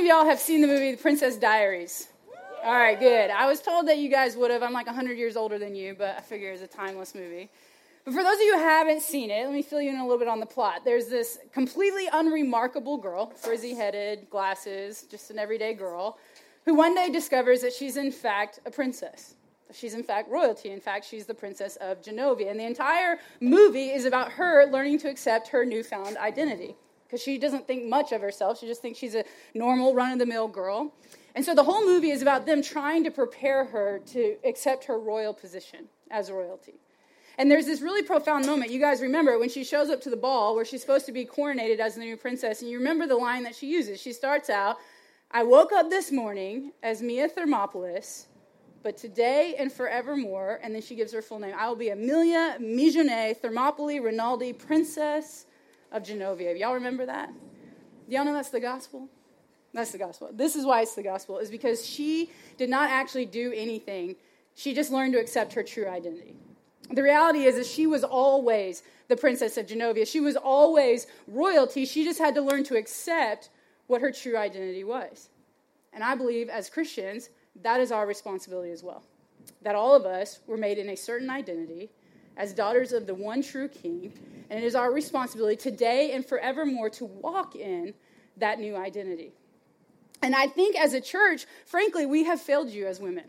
of y'all have seen the movie The Princess Diaries? All right, good. I was told that you guys would have. I'm like 100 years older than you, but I figure it's a timeless movie. But for those of you who haven't seen it, let me fill you in a little bit on the plot. There's this completely unremarkable girl, frizzy headed, glasses, just an everyday girl, who one day discovers that she's in fact a princess. She's in fact royalty. In fact, she's the princess of Genovia. And the entire movie is about her learning to accept her newfound identity. Because she doesn't think much of herself, she just thinks she's a normal, run of the mill girl. And so the whole movie is about them trying to prepare her to accept her royal position as royalty. And there's this really profound moment. You guys remember when she shows up to the ball where she's supposed to be coronated as the new princess, and you remember the line that she uses. She starts out, I woke up this morning as Mia Thermopolis, but today and forevermore, and then she gives her full name. I will be Amelia Mignonette Thermopolis Renaldi, Princess of Genovia. Y'all remember that? Y'all know that's the gospel? That's the gospel. This is why it's the gospel, is because she did not actually do anything. She just learned to accept her true identity. The reality is that she was always the princess of Genovia. She was always royalty. She just had to learn to accept what her true identity was. And I believe as Christians, that is our responsibility as well. That all of us were made in a certain identity as daughters of the one true King, and it is our responsibility today and forevermore to walk in that new identity. And I think as a church, frankly, we have failed you as women.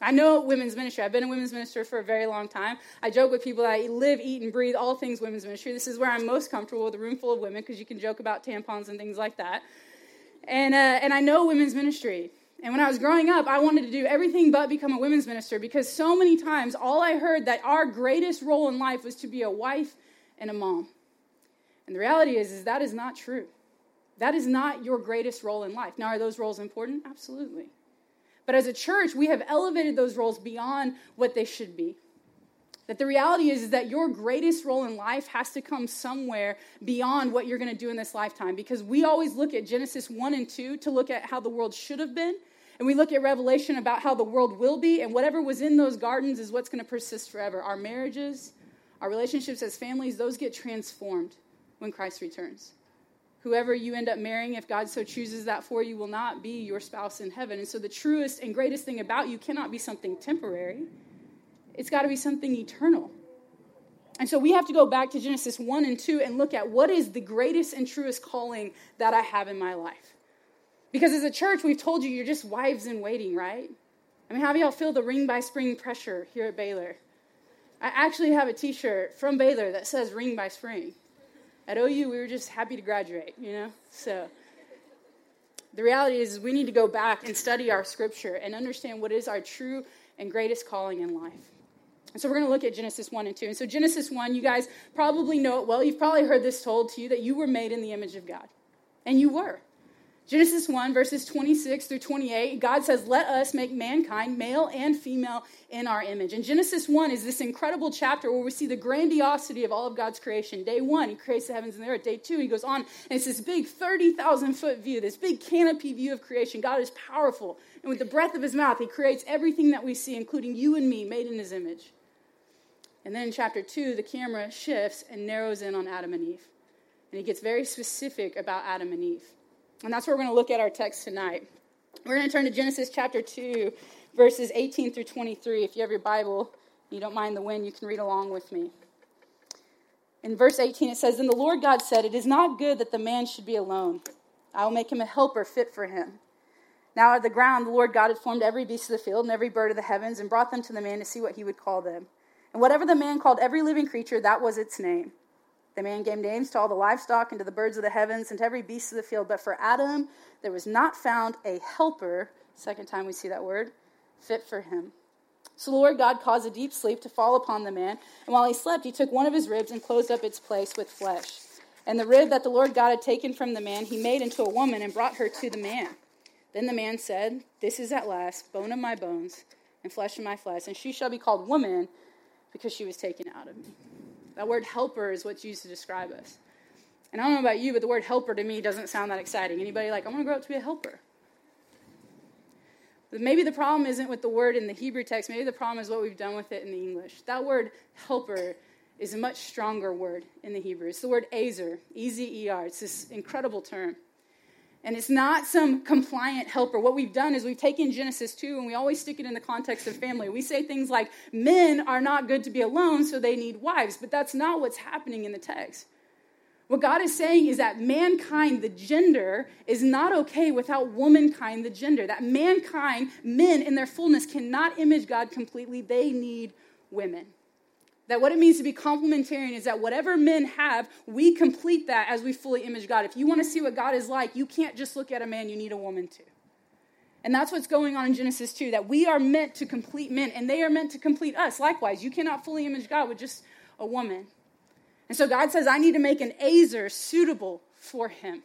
I know women's ministry. I've been a women's minister for a very long time. I joke with people that I live, eat, and breathe all things women's ministry. This is where I'm most comfortable with a room full of women because you can joke about tampons and things like that. And, uh, and I know women's ministry. And when I was growing up, I wanted to do everything but become a women's minister because so many times all I heard that our greatest role in life was to be a wife and a mom. And the reality is, is that is not true. That is not your greatest role in life. Now, are those roles important? Absolutely. But as a church, we have elevated those roles beyond what they should be. That the reality is, is that your greatest role in life has to come somewhere beyond what you're going to do in this lifetime. Because we always look at Genesis 1 and 2 to look at how the world should have been. And we look at Revelation about how the world will be. And whatever was in those gardens is what's going to persist forever. Our marriages, our relationships as families, those get transformed when Christ returns. Whoever you end up marrying, if God so chooses that for you, will not be your spouse in heaven. And so the truest and greatest thing about you cannot be something temporary it's got to be something eternal. And so we have to go back to Genesis 1 and 2 and look at what is the greatest and truest calling that I have in my life. Because as a church, we've told you you're just wives in waiting, right? I mean, how do y'all feel the ring by spring pressure here at Baylor? I actually have a t shirt from Baylor that says ring by spring. At OU, we were just happy to graduate, you know? So the reality is, we need to go back and study our scripture and understand what is our true and greatest calling in life. And so we're going to look at Genesis 1 and 2. And so, Genesis 1, you guys probably know it well. You've probably heard this told to you that you were made in the image of God. And you were. Genesis 1, verses 26 through 28, God says, Let us make mankind, male and female, in our image. And Genesis 1 is this incredible chapter where we see the grandiosity of all of God's creation. Day one, He creates the heavens and the earth. Day two, He goes on, and it's this big 30,000 foot view, this big canopy view of creation. God is powerful. And with the breath of His mouth, He creates everything that we see, including you and me, made in His image. And then in chapter 2, the camera shifts and narrows in on Adam and Eve. And he gets very specific about Adam and Eve. And that's where we're going to look at our text tonight. We're going to turn to Genesis chapter 2, verses 18 through 23. If you have your Bible, you don't mind the wind, you can read along with me. In verse 18, it says, Then the Lord God said, It is not good that the man should be alone. I will make him a helper fit for him. Now, out of the ground, the Lord God had formed every beast of the field and every bird of the heavens and brought them to the man to see what he would call them. And whatever the man called every living creature, that was its name. The man gave names to all the livestock and to the birds of the heavens and to every beast of the field. But for Adam, there was not found a helper, second time we see that word, fit for him. So the Lord God caused a deep sleep to fall upon the man, and while he slept, he took one of his ribs and closed up its place with flesh. And the rib that the Lord God had taken from the man, he made into a woman and brought her to the man. Then the man said, This is at last bone of my bones and flesh of my flesh, and she shall be called woman because she was taken out of me. That word helper is what's used to describe us. And I don't know about you, but the word helper to me doesn't sound that exciting. Anybody like, I want to grow up to be a helper? But maybe the problem isn't with the word in the Hebrew text. Maybe the problem is what we've done with it in the English. That word helper is a much stronger word in the Hebrew. It's the word ezer, E Z E R. It's this incredible term. And it's not some compliant helper. What we've done is we've taken Genesis 2 and we always stick it in the context of family. We say things like, men are not good to be alone, so they need wives. But that's not what's happening in the text. What God is saying is that mankind, the gender, is not okay without womankind, the gender. That mankind, men in their fullness, cannot image God completely. They need women. That what it means to be complementarian is that whatever men have, we complete that as we fully image God. If you want to see what God is like, you can't just look at a man, you need a woman too. And that's what's going on in Genesis 2 that we are meant to complete men, and they are meant to complete us. Likewise, you cannot fully image God with just a woman. And so God says, I need to make an Ezer suitable for him.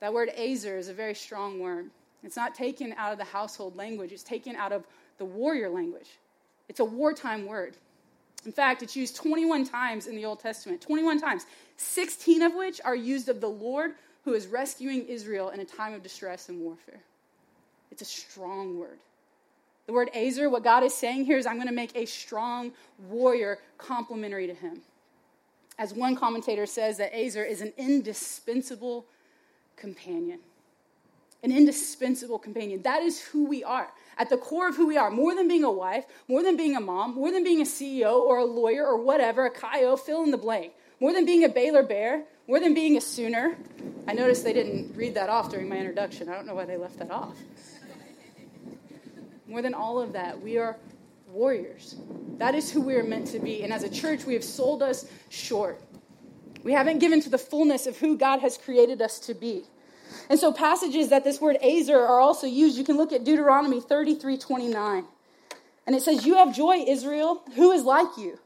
That word Ezer is a very strong word. It's not taken out of the household language, it's taken out of the warrior language. It's a wartime word. In fact, it's used 21 times in the Old Testament, 21 times, 16 of which are used of the Lord who is rescuing Israel in a time of distress and warfare. It's a strong word. The word Ezer, what God is saying here is, I'm going to make a strong warrior complementary to him. As one commentator says, that Ezer is an indispensable companion. An indispensable companion. That is who we are at the core of who we are, more than being a wife, more than being a mom, more than being a CEO or a lawyer or whatever, a CIO, fill in the blank, more than being a Baylor Bear, more than being a Sooner. I noticed they didn't read that off during my introduction. I don't know why they left that off. More than all of that, we are warriors. That is who we are meant to be. And as a church, we have sold us short. We haven't given to the fullness of who God has created us to be. And so passages that this word Ezer are also used, you can look at Deuteronomy 33 29. And it says, You have joy, Israel. Who is like you?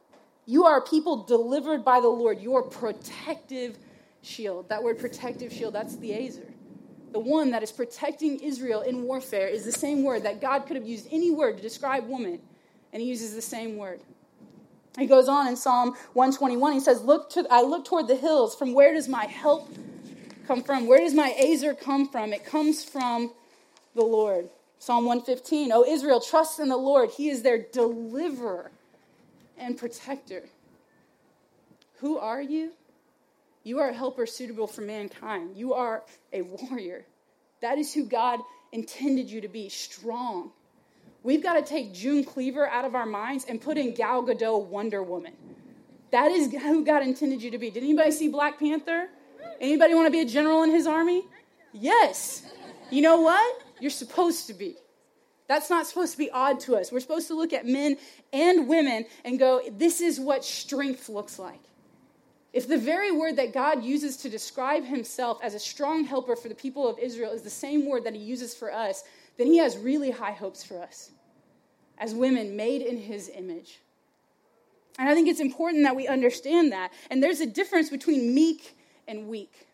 You are a people delivered by the Lord, your protective shield. That word protective shield, that's the Ezer. The one that is protecting Israel in warfare is the same word that God could have used any word to describe woman, and he uses the same word. He goes on in Psalm 121, he says, look to, I look toward the hills. From where does my help come from? Where does my Ezer come from? It comes from the Lord. Psalm 115, O Israel, trust in the Lord. He is their deliverer and protector. Who are you? You are a helper suitable for mankind. You are a warrior. That is who God intended you to be strong. We've got to take June Cleaver out of our minds and put in Gal Gadot Wonder Woman. That is who God intended you to be. Did anybody see Black Panther? Anybody want to be a general in his army? Yes. You know what? You're supposed to be. That's not supposed to be odd to us. We're supposed to look at men and women and go, this is what strength looks like. If the very word that God uses to describe himself as a strong helper for the people of Israel is the same word that he uses for us, then he has really high hopes for us as women made in his image. And I think it's important that we understand that. And there's a difference between meek and weak.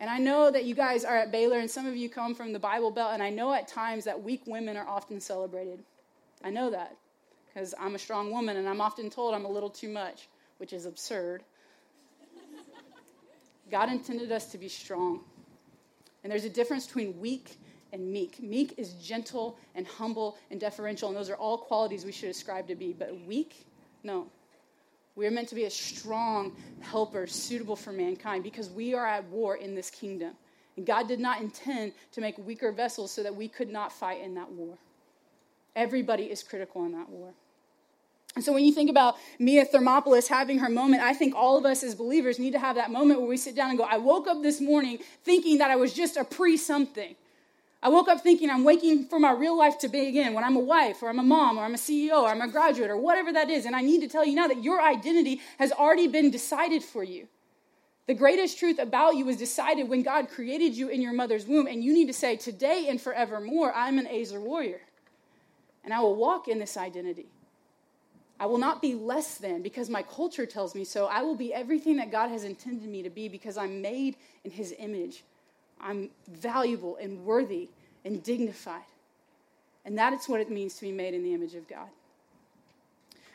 And I know that you guys are at Baylor, and some of you come from the Bible Belt, and I know at times that weak women are often celebrated. I know that because I'm a strong woman, and I'm often told I'm a little too much, which is absurd. God intended us to be strong. And there's a difference between weak and meek. Meek is gentle and humble and deferential, and those are all qualities we should ascribe to be. But weak, no. We are meant to be a strong helper suitable for mankind because we are at war in this kingdom. And God did not intend to make weaker vessels so that we could not fight in that war. Everybody is critical in that war. And so when you think about Mia Thermopolis having her moment, I think all of us as believers need to have that moment where we sit down and go, I woke up this morning thinking that I was just a pre something. I woke up thinking I'm waiting for my real life to begin when I'm a wife or I'm a mom or I'm a CEO or I'm a graduate or whatever that is. And I need to tell you now that your identity has already been decided for you. The greatest truth about you was decided when God created you in your mother's womb. And you need to say, Today and forevermore, I'm an Ezer warrior. And I will walk in this identity. I will not be less than because my culture tells me so. I will be everything that God has intended me to be because I'm made in His image. I'm valuable and worthy and dignified. And that is what it means to be made in the image of God.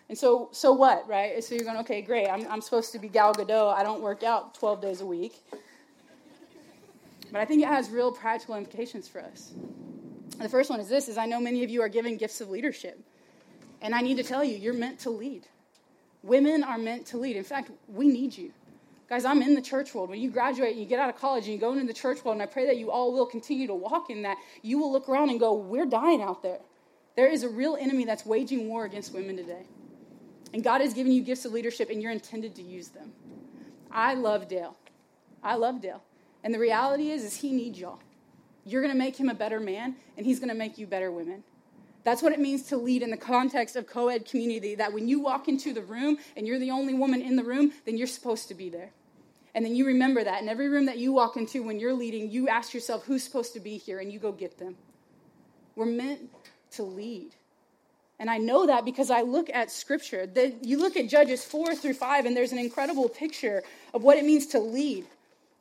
And so, so what, right? So you're going, okay, great. I'm, I'm supposed to be Gal Gadot. I don't work out 12 days a week. But I think it has real practical implications for us. The first one is this: is I know many of you are given gifts of leadership, and I need to tell you, you're meant to lead. Women are meant to lead. In fact, we need you. Guys, I'm in the church world. When you graduate and you get out of college and you go into the church world, and I pray that you all will continue to walk in that, you will look around and go, We're dying out there. There is a real enemy that's waging war against women today. And God has given you gifts of leadership, and you're intended to use them. I love Dale. I love Dale. And the reality is, is he needs y'all. You're going to make him a better man, and he's going to make you better women. That's what it means to lead in the context of co ed community. That when you walk into the room and you're the only woman in the room, then you're supposed to be there. And then you remember that. In every room that you walk into when you're leading, you ask yourself, who's supposed to be here? And you go get them. We're meant to lead. And I know that because I look at scripture. The, you look at Judges 4 through 5, and there's an incredible picture of what it means to lead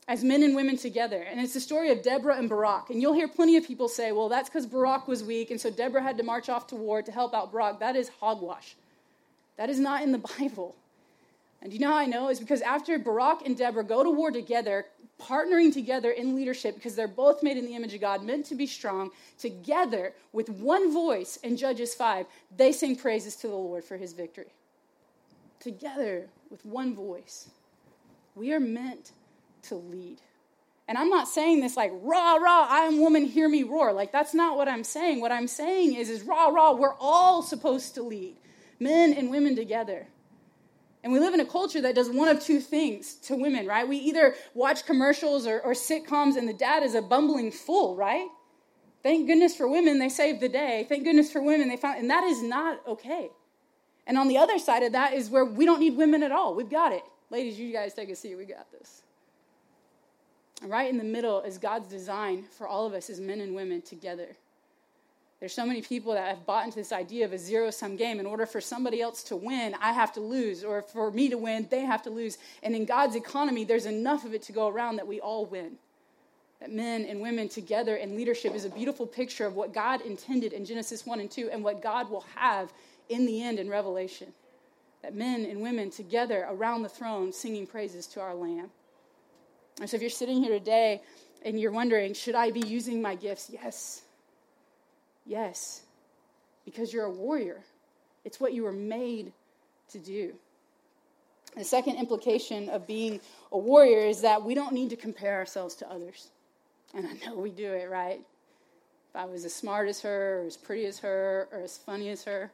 as men and women together. And it's the story of Deborah and Barak. And you'll hear plenty of people say, well, that's because Barak was weak, and so Deborah had to march off to war to help out Barak. That is hogwash. That is not in the Bible. And you know how I know? Is because after Barak and Deborah go to war together, partnering together in leadership, because they're both made in the image of God, meant to be strong, together with one voice in Judges 5, they sing praises to the Lord for his victory. Together with one voice. We are meant to lead. And I'm not saying this like, rah, rah, I am woman, hear me roar. Like, that's not what I'm saying. What I'm saying is, is rah, rah, we're all supposed to lead, men and women together. And we live in a culture that does one of two things to women, right? We either watch commercials or, or sitcoms and the dad is a bumbling fool, right? Thank goodness for women, they saved the day. Thank goodness for women, they found, and that is not okay. And on the other side of that is where we don't need women at all. We've got it. Ladies, you guys take a seat. We got this. And right in the middle is God's design for all of us as men and women together. There's so many people that have bought into this idea of a zero sum game. In order for somebody else to win, I have to lose. Or for me to win, they have to lose. And in God's economy, there's enough of it to go around that we all win. That men and women together in leadership is a beautiful picture of what God intended in Genesis 1 and 2 and what God will have in the end in Revelation. That men and women together around the throne singing praises to our Lamb. And so if you're sitting here today and you're wondering, should I be using my gifts? Yes. Yes. Because you're a warrior. It's what you were made to do. The second implication of being a warrior is that we don't need to compare ourselves to others. And I know we do it, right? If I was as smart as her, or as pretty as her, or as funny as her,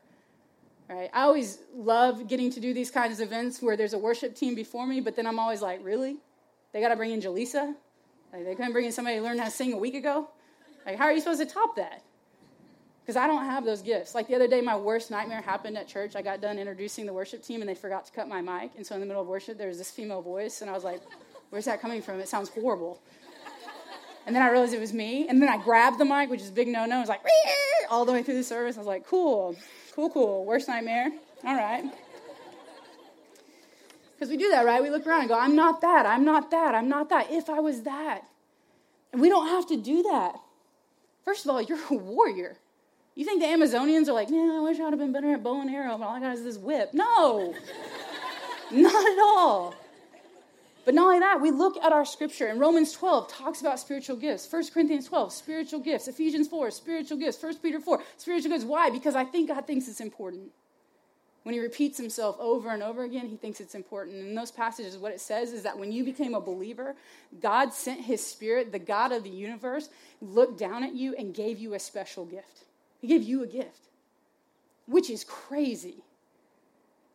right? I always love getting to do these kinds of events where there's a worship team before me, but then I'm always like, really? They got to bring in Jaleesa. Like they couldn't bring in somebody who learned how to sing a week ago. Like, how are you supposed to top that? Because I don't have those gifts. Like the other day, my worst nightmare happened at church. I got done introducing the worship team, and they forgot to cut my mic. And so in the middle of worship, there was this female voice, and I was like, "Where's that coming from? It sounds horrible." And then I realized it was me. And then I grabbed the mic, which is big no-no. I was like, all the way through the service. I was like, "Cool, cool, cool. Worst nightmare. All right." Because we do that, right? We look around and go, I'm not that, I'm not that, I'm not that. If I was that. And we don't have to do that. First of all, you're a warrior. You think the Amazonians are like, man, I wish I'd have been better at bow and arrow, but all I got is this whip. No, not at all. But not only that, we look at our scripture, and Romans 12 talks about spiritual gifts. 1 Corinthians 12, spiritual gifts. Ephesians 4, spiritual gifts. 1 Peter 4, spiritual gifts. Why? Because I think God thinks it's important when he repeats himself over and over again, he thinks it's important. In those passages, what it says is that when you became a believer, God sent his spirit, the God of the universe, looked down at you and gave you a special gift. He gave you a gift, which is crazy.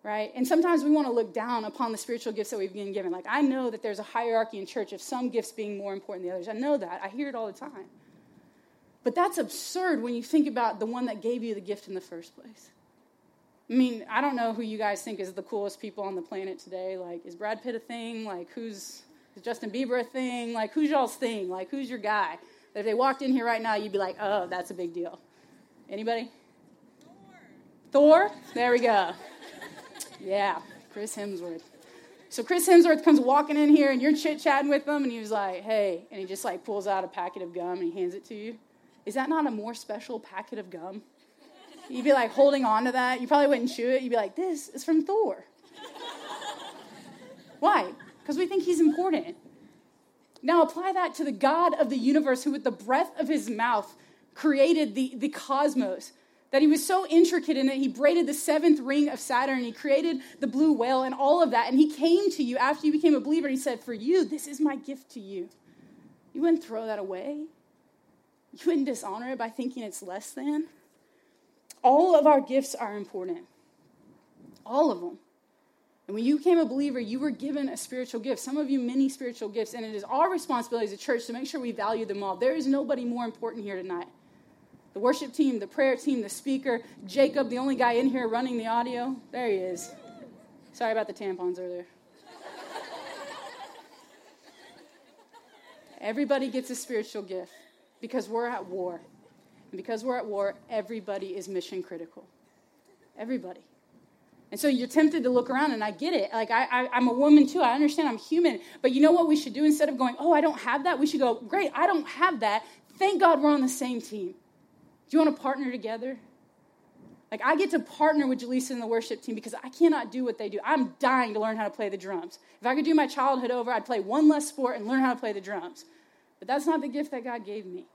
Right? And sometimes we want to look down upon the spiritual gifts that we've been given. Like, I know that there's a hierarchy in church of some gifts being more important than the others. I know that. I hear it all the time. But that's absurd when you think about the one that gave you the gift in the first place. I mean, I don't know who you guys think is the coolest people on the planet today. Like, is Brad Pitt a thing? Like, who's is Justin Bieber a thing? Like, who's y'all's thing? Like, who's your guy? That if they walked in here right now, you'd be like, oh, that's a big deal. Anybody? Thor. Thor? There we go. Yeah, Chris Hemsworth. So Chris Hemsworth comes walking in here, and you're chit chatting with him, and he was like, "Hey," and he just like pulls out a packet of gum and he hands it to you. Is that not a more special packet of gum? You'd be like holding on to that. You probably wouldn't chew it. You'd be like, this is from Thor. Why? Because we think he's important. Now apply that to the God of the universe who, with the breath of his mouth, created the, the cosmos. That he was so intricate in it, he braided the seventh ring of Saturn, he created the blue whale and all of that. And he came to you after you became a believer, and he said, For you, this is my gift to you. You wouldn't throw that away. You wouldn't dishonor it by thinking it's less than. All of our gifts are important. All of them. And when you became a believer, you were given a spiritual gift. Some of you, many spiritual gifts. And it is our responsibility as a church to make sure we value them all. There is nobody more important here tonight the worship team, the prayer team, the speaker, Jacob, the only guy in here running the audio. There he is. Sorry about the tampons earlier. Everybody gets a spiritual gift because we're at war. And because we're at war, everybody is mission critical. Everybody. And so you're tempted to look around, and I get it. Like, I, I, am a woman too. I understand I'm human. But you know what we should do? Instead of going, oh, I don't have that, we should go, great, I don't have that. Thank God we're on the same team. Do you want to partner together? Like, I get to partner with Jaleesa and the worship team because I cannot do what they do. I'm dying to learn how to play the drums. If I could do my childhood over, I'd play one less sport and learn how to play the drums. But that's not the gift that God gave me.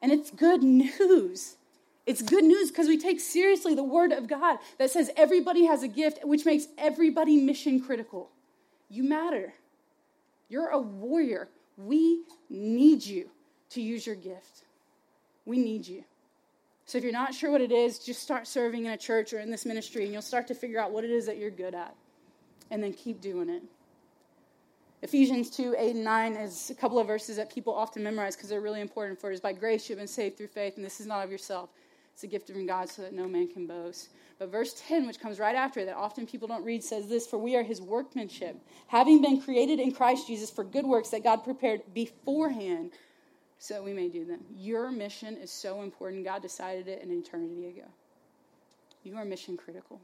And it's good news. It's good news because we take seriously the word of God that says everybody has a gift, which makes everybody mission critical. You matter. You're a warrior. We need you to use your gift. We need you. So if you're not sure what it is, just start serving in a church or in this ministry, and you'll start to figure out what it is that you're good at. And then keep doing it. Ephesians 2 8 and 9 is a couple of verses that people often memorize because they're really important for it. Is by grace you've been saved through faith, and this is not of yourself. It's a gift from God so that no man can boast. But verse 10, which comes right after that often people don't read, says this For we are his workmanship, having been created in Christ Jesus for good works that God prepared beforehand so we may do them. Your mission is so important. God decided it an eternity ago. You are mission critical.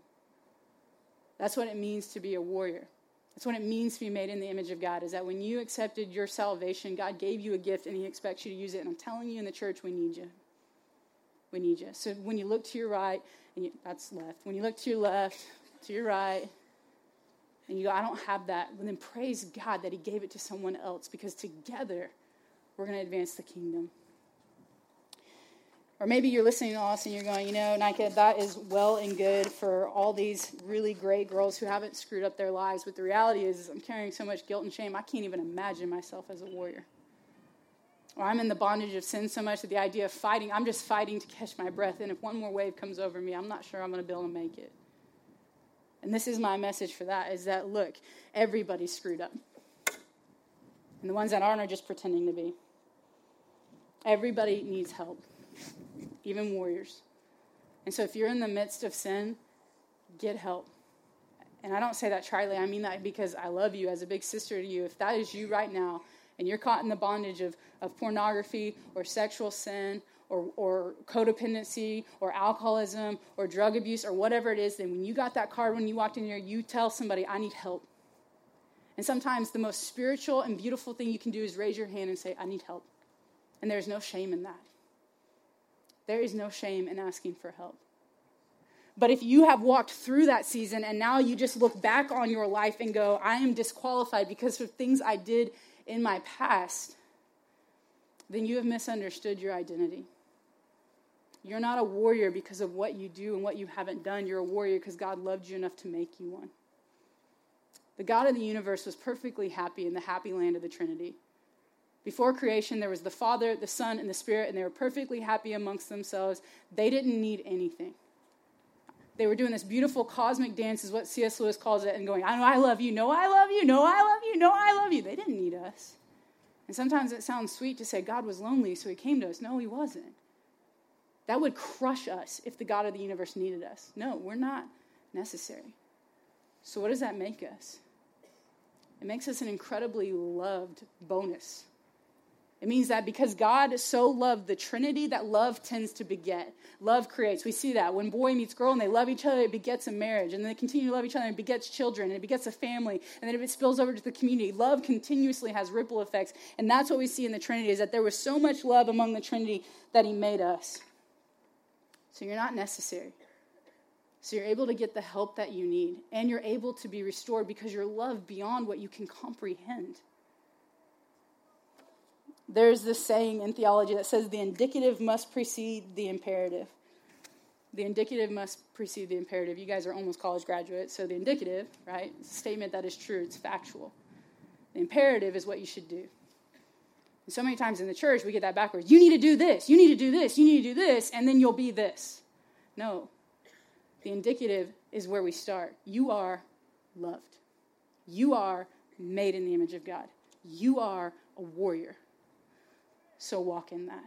That's what it means to be a warrior. That's what it means to be made in the image of God, is that when you accepted your salvation, God gave you a gift and He expects you to use it. And I'm telling you in the church, we need you. We need you. So when you look to your right, and you, that's left. When you look to your left, to your right, and you go, I don't have that, well, then praise God that He gave it to someone else because together we're going to advance the kingdom. Or maybe you're listening to us and you're going, you know, Nika, that is well and good for all these really great girls who haven't screwed up their lives. But the reality is, is I'm carrying so much guilt and shame, I can't even imagine myself as a warrior. Or I'm in the bondage of sin so much that the idea of fighting, I'm just fighting to catch my breath. And if one more wave comes over me, I'm not sure I'm going to be able to make it. And this is my message for that is that, look, everybody's screwed up. And the ones that aren't are just pretending to be. Everybody needs help even warriors. And so if you're in the midst of sin, get help. And I don't say that tritely, I mean that because I love you as a big sister to you. If that is you right now, and you're caught in the bondage of, of pornography or sexual sin or, or codependency or alcoholism or drug abuse or whatever it is, then when you got that card when you walked in here, you tell somebody, I need help. And sometimes the most spiritual and beautiful thing you can do is raise your hand and say, I need help. And there's no shame in that. There is no shame in asking for help. But if you have walked through that season and now you just look back on your life and go, I am disqualified because of things I did in my past, then you have misunderstood your identity. You're not a warrior because of what you do and what you haven't done. You're a warrior because God loved you enough to make you one. The God of the universe was perfectly happy in the happy land of the Trinity. Before creation, there was the Father, the Son, and the Spirit, and they were perfectly happy amongst themselves. They didn't need anything. They were doing this beautiful cosmic dance, is what C.S. Lewis calls it, and going, I know I love you, no, I love you, no, I love you, no, I love you. They didn't need us. And sometimes it sounds sweet to say God was lonely, so he came to us. No, he wasn't. That would crush us if the God of the universe needed us. No, we're not necessary. So, what does that make us? It makes us an incredibly loved bonus it means that because God so loved the Trinity, that love tends to beget. Love creates. We see that when boy meets girl and they love each other, it begets a marriage. And then they continue to love each other and it begets children and it begets a family. And then if it spills over to the community, love continuously has ripple effects. And that's what we see in the Trinity is that there was so much love among the Trinity that he made us. So you're not necessary. So you're able to get the help that you need. And you're able to be restored because you're loved beyond what you can comprehend. There's this saying in theology that says the indicative must precede the imperative. The indicative must precede the imperative. You guys are almost college graduates, so the indicative, right, it's a statement that is true, it's factual. The imperative is what you should do. And so many times in the church, we get that backwards. You need to do this, you need to do this, you need to do this, and then you'll be this. No. The indicative is where we start. You are loved. You are made in the image of God. You are a warrior. So walk in that.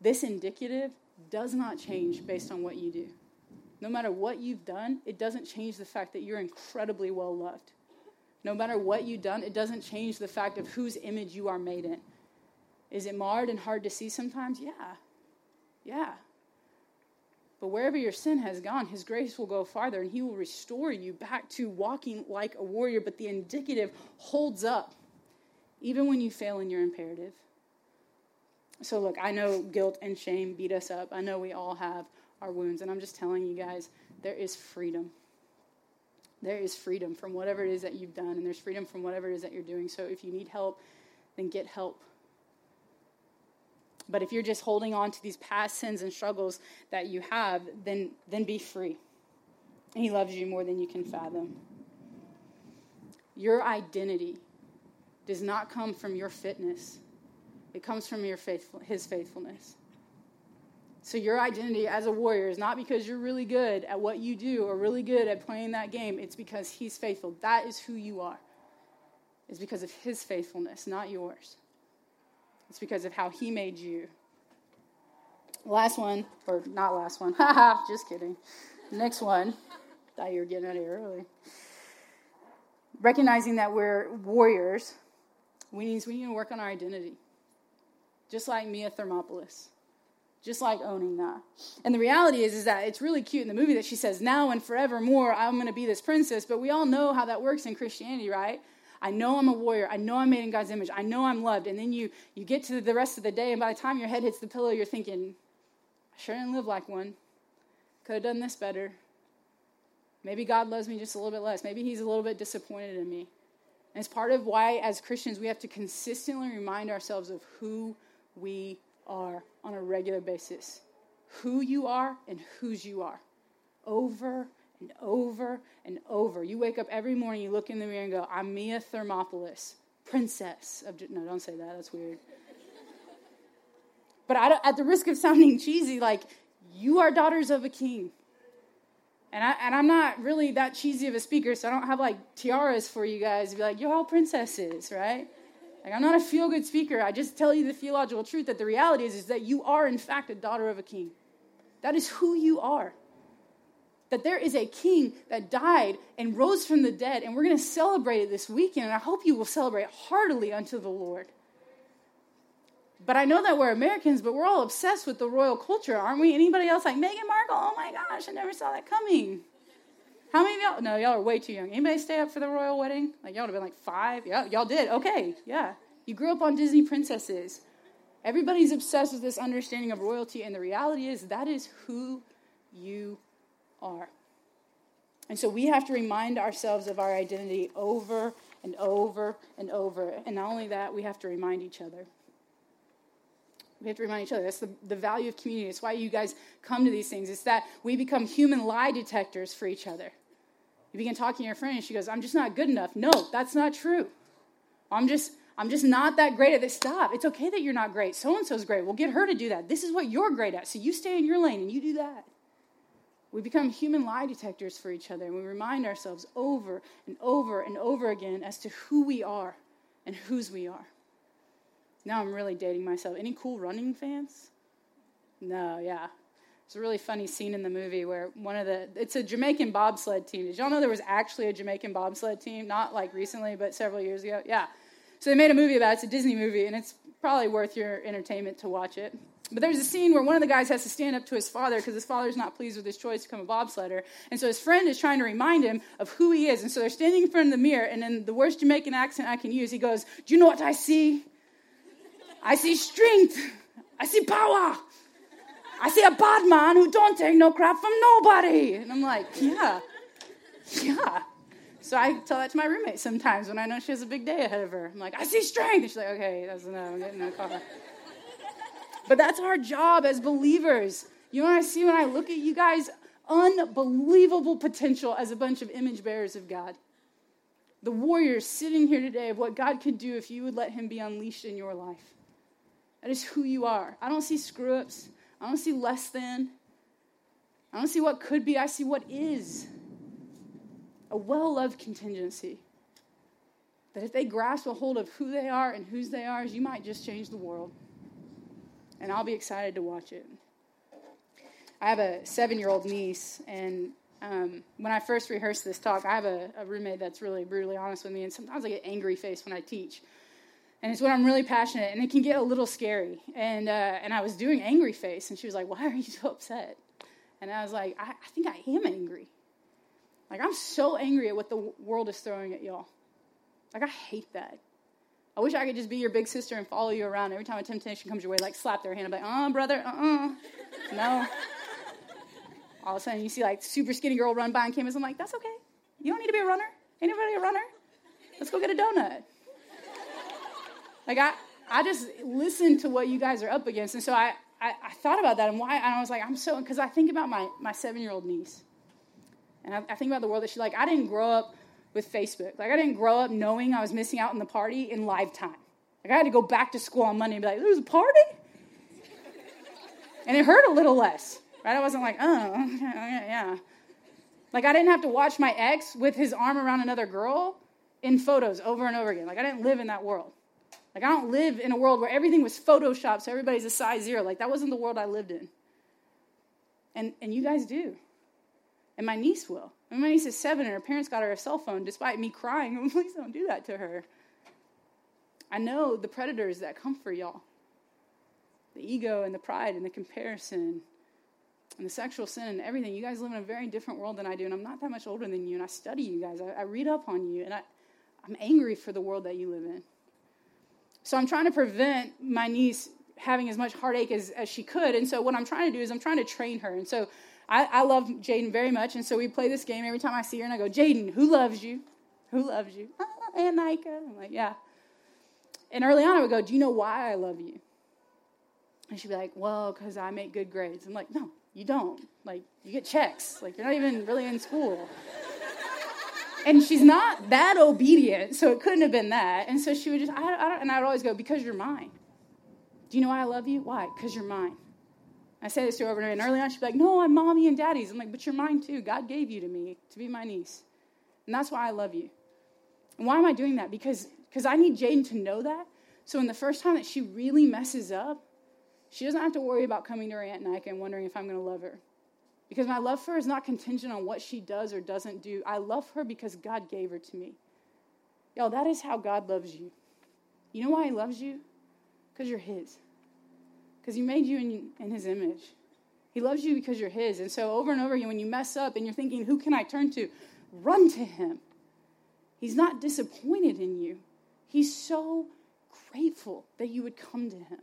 This indicative does not change based on what you do. No matter what you've done, it doesn't change the fact that you're incredibly well loved. No matter what you've done, it doesn't change the fact of whose image you are made in. Is it marred and hard to see sometimes? Yeah. Yeah. But wherever your sin has gone, His grace will go farther and He will restore you back to walking like a warrior. But the indicative holds up even when you fail in your imperative. So, look, I know guilt and shame beat us up. I know we all have our wounds. And I'm just telling you guys, there is freedom. There is freedom from whatever it is that you've done, and there's freedom from whatever it is that you're doing. So, if you need help, then get help. But if you're just holding on to these past sins and struggles that you have, then, then be free. He loves you more than you can fathom. Your identity does not come from your fitness, it comes from your faithful, his faithfulness. So, your identity as a warrior is not because you're really good at what you do or really good at playing that game. It's because he's faithful. That is who you are. It's because of his faithfulness, not yours. It's because of how he made you. Last one, or not last one. Haha, just kidding. Next one. Thought you were getting out of here early. Recognizing that we're warriors, we need, we need to work on our identity. Just like Mia Thermopolis. Just like owning that. And the reality is, is that it's really cute in the movie that she says, now and forevermore, I'm going to be this princess. But we all know how that works in Christianity, right? I know I'm a warrior. I know I'm made in God's image. I know I'm loved. And then you, you get to the rest of the day, and by the time your head hits the pillow, you're thinking, I sure didn't live like one. Could have done this better. Maybe God loves me just a little bit less. Maybe He's a little bit disappointed in me. And it's part of why, as Christians, we have to consistently remind ourselves of who we are on a regular basis. Who you are and whose you are. Over and over and over. You wake up every morning, you look in the mirror and go, I'm Mia Thermopolis, princess of. No, don't say that. That's weird. but at the risk of sounding cheesy, like, you are daughters of a king. And, I, and I'm not really that cheesy of a speaker, so I don't have like tiaras for you guys to be like, you're all princesses, right? Like, I'm not a feel good speaker. I just tell you the theological truth that the reality is, is that you are, in fact, a daughter of a king. That is who you are that there is a king that died and rose from the dead, and we're going to celebrate it this weekend, and I hope you will celebrate heartily unto the Lord. But I know that we're Americans, but we're all obsessed with the royal culture, aren't we? Anybody else like Meghan Markle? Oh my gosh, I never saw that coming. How many of y'all? No, y'all are way too young. Anybody stay up for the royal wedding? Like y'all would have been like five. Yeah, y'all did. Okay, yeah. You grew up on Disney princesses. Everybody's obsessed with this understanding of royalty, and the reality is that is who you are. And so we have to remind ourselves of our identity over and over and over. And not only that, we have to remind each other. We have to remind each other. That's the, the value of community. It's why you guys come to these things. It's that we become human lie detectors for each other. You begin talking to your friend, and she goes, I'm just not good enough. No, that's not true. I'm just, I'm just not that great at this. Stop. It's okay that you're not great. So and so's great. We'll get her to do that. This is what you're great at. So you stay in your lane and you do that. We become human lie detectors for each other, and we remind ourselves over and over and over again as to who we are and whose we are. Now I'm really dating myself. Any cool running fans? No, yeah. It's a really funny scene in the movie where one of the it's a Jamaican bobsled team. Did y'all know there was actually a Jamaican bobsled team? Not like recently, but several years ago. Yeah. So they made a movie about it. It's a Disney movie, and it's probably worth your entertainment to watch it. But there's a scene where one of the guys has to stand up to his father because his father's not pleased with his choice to become a bobsledder. And so his friend is trying to remind him of who he is. And so they're standing in front of the mirror, and in the worst Jamaican accent I can use, he goes, Do you know what I see? I see strength. I see power. I see a bad man who don't take no crap from nobody. And I'm like, Yeah, yeah. So I tell that to my roommate sometimes when I know she has a big day ahead of her. I'm like, I see strength. And she's like, Okay, that's enough. I'm getting in the car. But that's our job as believers You know what I see when I look at you guys? Unbelievable potential as a bunch of image bearers of God. The warriors sitting here today of what God could do if you would let Him be unleashed in your life. That is who you are. I don't see screw ups. I don't see less than. I don't see what could be. I see what is. A well loved contingency. That if they grasp a hold of who they are and whose they are, you might just change the world. And I'll be excited to watch it. I have a seven year old niece, and um, when I first rehearsed this talk, I have a, a, roommate that's really brutally honest with me, and sometimes I get angry face when I teach. And it's when I'm really passionate, and it can get a little scary. And, uh, and I was doing angry face, and she was like, Why are you so upset? And I was like, I, I think I am angry. Like, I'm so angry at what the world is throwing at y'all. Like, I hate that. I wish I could just be your big sister and follow you around every time a temptation comes your way, like slap their hand and be like, uh, brother, uh uh. No. All of a sudden, you see like super skinny girl run by on campus. I'm like, that's okay. You don't need to be a runner. Anybody a runner? Let's go get a donut. Like, I, I just listen to what you guys are up against. And so I, I, I thought about that and why. And I was like, I'm so, because I think about my, my seven year old niece. And I, I think about the world that she, like, I didn't grow up with Facebook. Like I didn't grow up knowing I was missing out on the party in live time. Like I had to go back to school on Monday and be like, "There was a party," and it hurt a little less. Right? I wasn't like, "Oh, yeah, yeah." Like I didn't have to watch my ex with his arm around another girl in photos over and over again. Like I didn't live in that world. Like I don't live in a world where everything was photoshopped, so everybody's a size zero. Like that wasn't the world I lived in. And and you guys do. And my niece will. And my niece is seven and her parents got her a cell phone despite me crying. Please don't do that to her. I know the predators that come for y'all the ego and the pride and the comparison and the sexual sin and everything. You guys live in a very different world than I do, and I'm not that much older than you, and I study you guys. I, I read up on you, and I, I'm angry for the world that you live in. So I'm trying to prevent my niece having as much heartache as, as she could. And so what I'm trying to do is I'm trying to train her. And so I, I love Jaden very much, and so we play this game every time I see her, and I go, Jaden, who loves you? Who loves you? Ah, Aunt Nika. I'm like, yeah. And early on, I would go, do you know why I love you? And she'd be like, well, because I make good grades. I'm like, no, you don't. Like, you get checks. Like, you're not even really in school. And she's not that obedient, so it couldn't have been that. And so she would just, I, I and I would always go, because you're mine. Do you know why I love you? Why? Because you're mine. I say this to her over and over, and early on she'd be like, No, I'm mommy and daddy's. I'm like, But you're mine too. God gave you to me to be my niece. And that's why I love you. And why am I doing that? Because because I need Jaden to know that. So in the first time that she really messes up, she doesn't have to worry about coming to her Aunt Nika and wondering if I'm going to love her. Because my love for her is not contingent on what she does or doesn't do. I love her because God gave her to me. Y'all, that is how God loves you. You know why He loves you? Because you're His because he made you in, in his image. He loves you because you're his. And so over and over again, when you mess up and you're thinking, who can I turn to? Run to him. He's not disappointed in you. He's so grateful that you would come to him.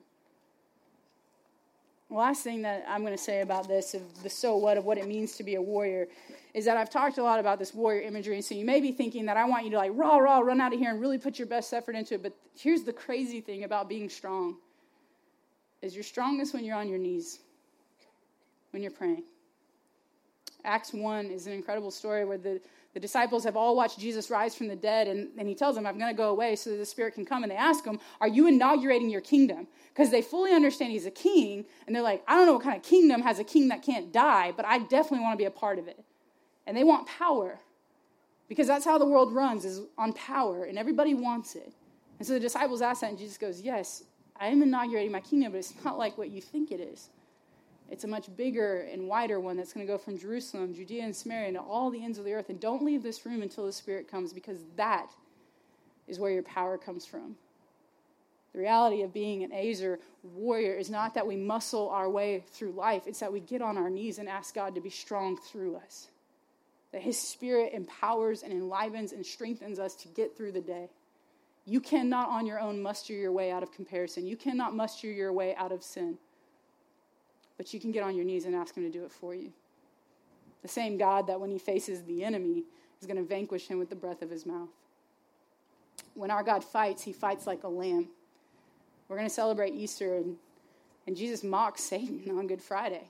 Last thing that I'm going to say about this, of the so what of what it means to be a warrior, is that I've talked a lot about this warrior imagery. And so you may be thinking that I want you to like raw, raw, run out of here and really put your best effort into it. But here's the crazy thing about being strong is you're strongest when you're on your knees, when you're praying. Acts 1 is an incredible story where the, the disciples have all watched Jesus rise from the dead, and, and he tells them, I'm going to go away so that the Spirit can come. And they ask him, Are you inaugurating your kingdom? Because they fully understand he's a king, and they're like, I don't know what kind of kingdom has a king that can't die, but I definitely want to be a part of it. And they want power, because that's how the world runs, is on power, and everybody wants it. And so the disciples ask that, and Jesus goes, Yes, I am inaugurating my kingdom, but it's not like what you think it is. It's a much bigger and wider one that's going to go from Jerusalem, Judea, and Samaria to all the ends of the earth. And don't leave this room until the Spirit comes because that is where your power comes from. The reality of being an Ezer warrior is not that we muscle our way through life, it's that we get on our knees and ask God to be strong through us. That His Spirit empowers and enlivens and strengthens us to get through the day. You cannot on your own muster your way out of comparison. You cannot muster your way out of sin. But you can get on your knees and ask Him to do it for you. The same God that when He faces the enemy is going to vanquish him with the breath of His mouth. When our God fights, He fights like a lamb. We're going to celebrate Easter, and, and Jesus mocks Satan on Good Friday.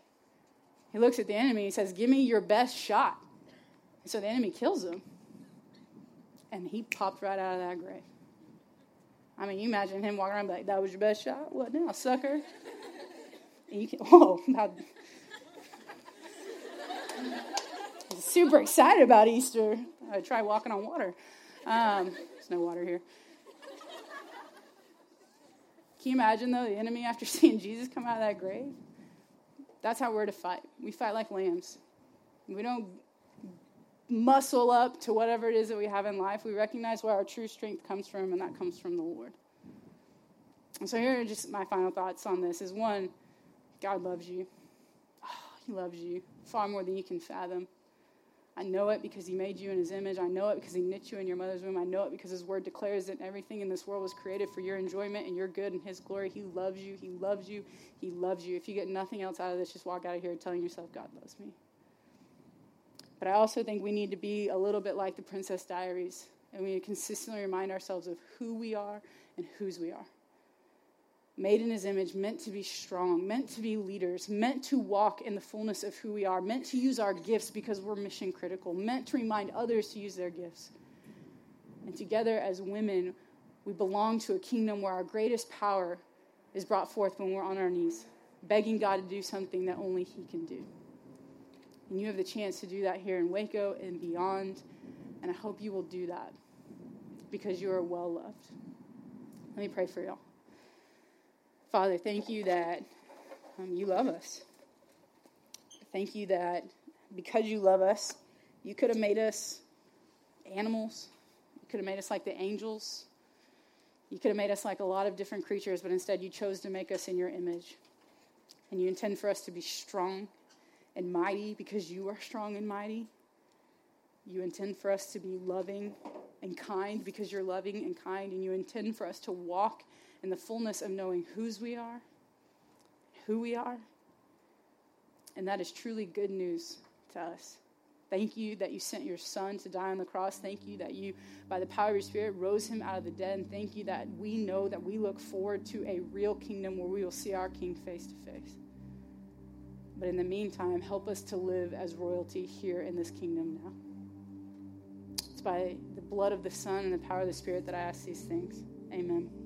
He looks at the enemy and says, Give me your best shot. And so the enemy kills him. And he popped right out of that grave. I mean, you imagine him walking around like, That was your best shot? What now, sucker? You can, whoa, super excited about Easter. I try walking on water. Um, there's no water here. Can you imagine, though, the enemy after seeing Jesus come out of that grave? That's how we're to fight. We fight like lambs. We don't muscle up to whatever it is that we have in life. We recognize where our true strength comes from, and that comes from the Lord. And so here are just my final thoughts on this is one, God loves you. Oh, he loves you far more than you can fathom. I know it because he made you in his image. I know it because he knit you in your mother's womb. I know it because his word declares that everything in this world was created for your enjoyment and your good and his glory. He loves you. He loves you. He loves you. If you get nothing else out of this, just walk out of here telling yourself, God loves me. But I also think we need to be a little bit like the Princess Diaries, and we need to consistently remind ourselves of who we are and whose we are made in his image, meant to be strong, meant to be leaders, meant to walk in the fullness of who we are, meant to use our gifts because we're mission critical, meant to remind others to use their gifts. And together as women, we belong to a kingdom where our greatest power is brought forth when we're on our knees, begging God to do something that only He can do. And you have the chance to do that here in Waco and beyond. And I hope you will do that because you are well loved. Let me pray for y'all. Father, thank you that um, you love us. Thank you that because you love us, you could have made us animals. You could have made us like the angels. You could have made us like a lot of different creatures, but instead you chose to make us in your image. And you intend for us to be strong and mighty because you are strong and mighty. You intend for us to be loving and kind because you're loving and kind. And you intend for us to walk in the fullness of knowing whose we are, who we are. And that is truly good news to us. Thank you that you sent your son to die on the cross. Thank you that you, by the power of your spirit, rose him out of the dead. And thank you that we know that we look forward to a real kingdom where we will see our king face to face. But in the meantime, help us to live as royalty here in this kingdom now. It's by the blood of the Son and the power of the Spirit that I ask these things. Amen.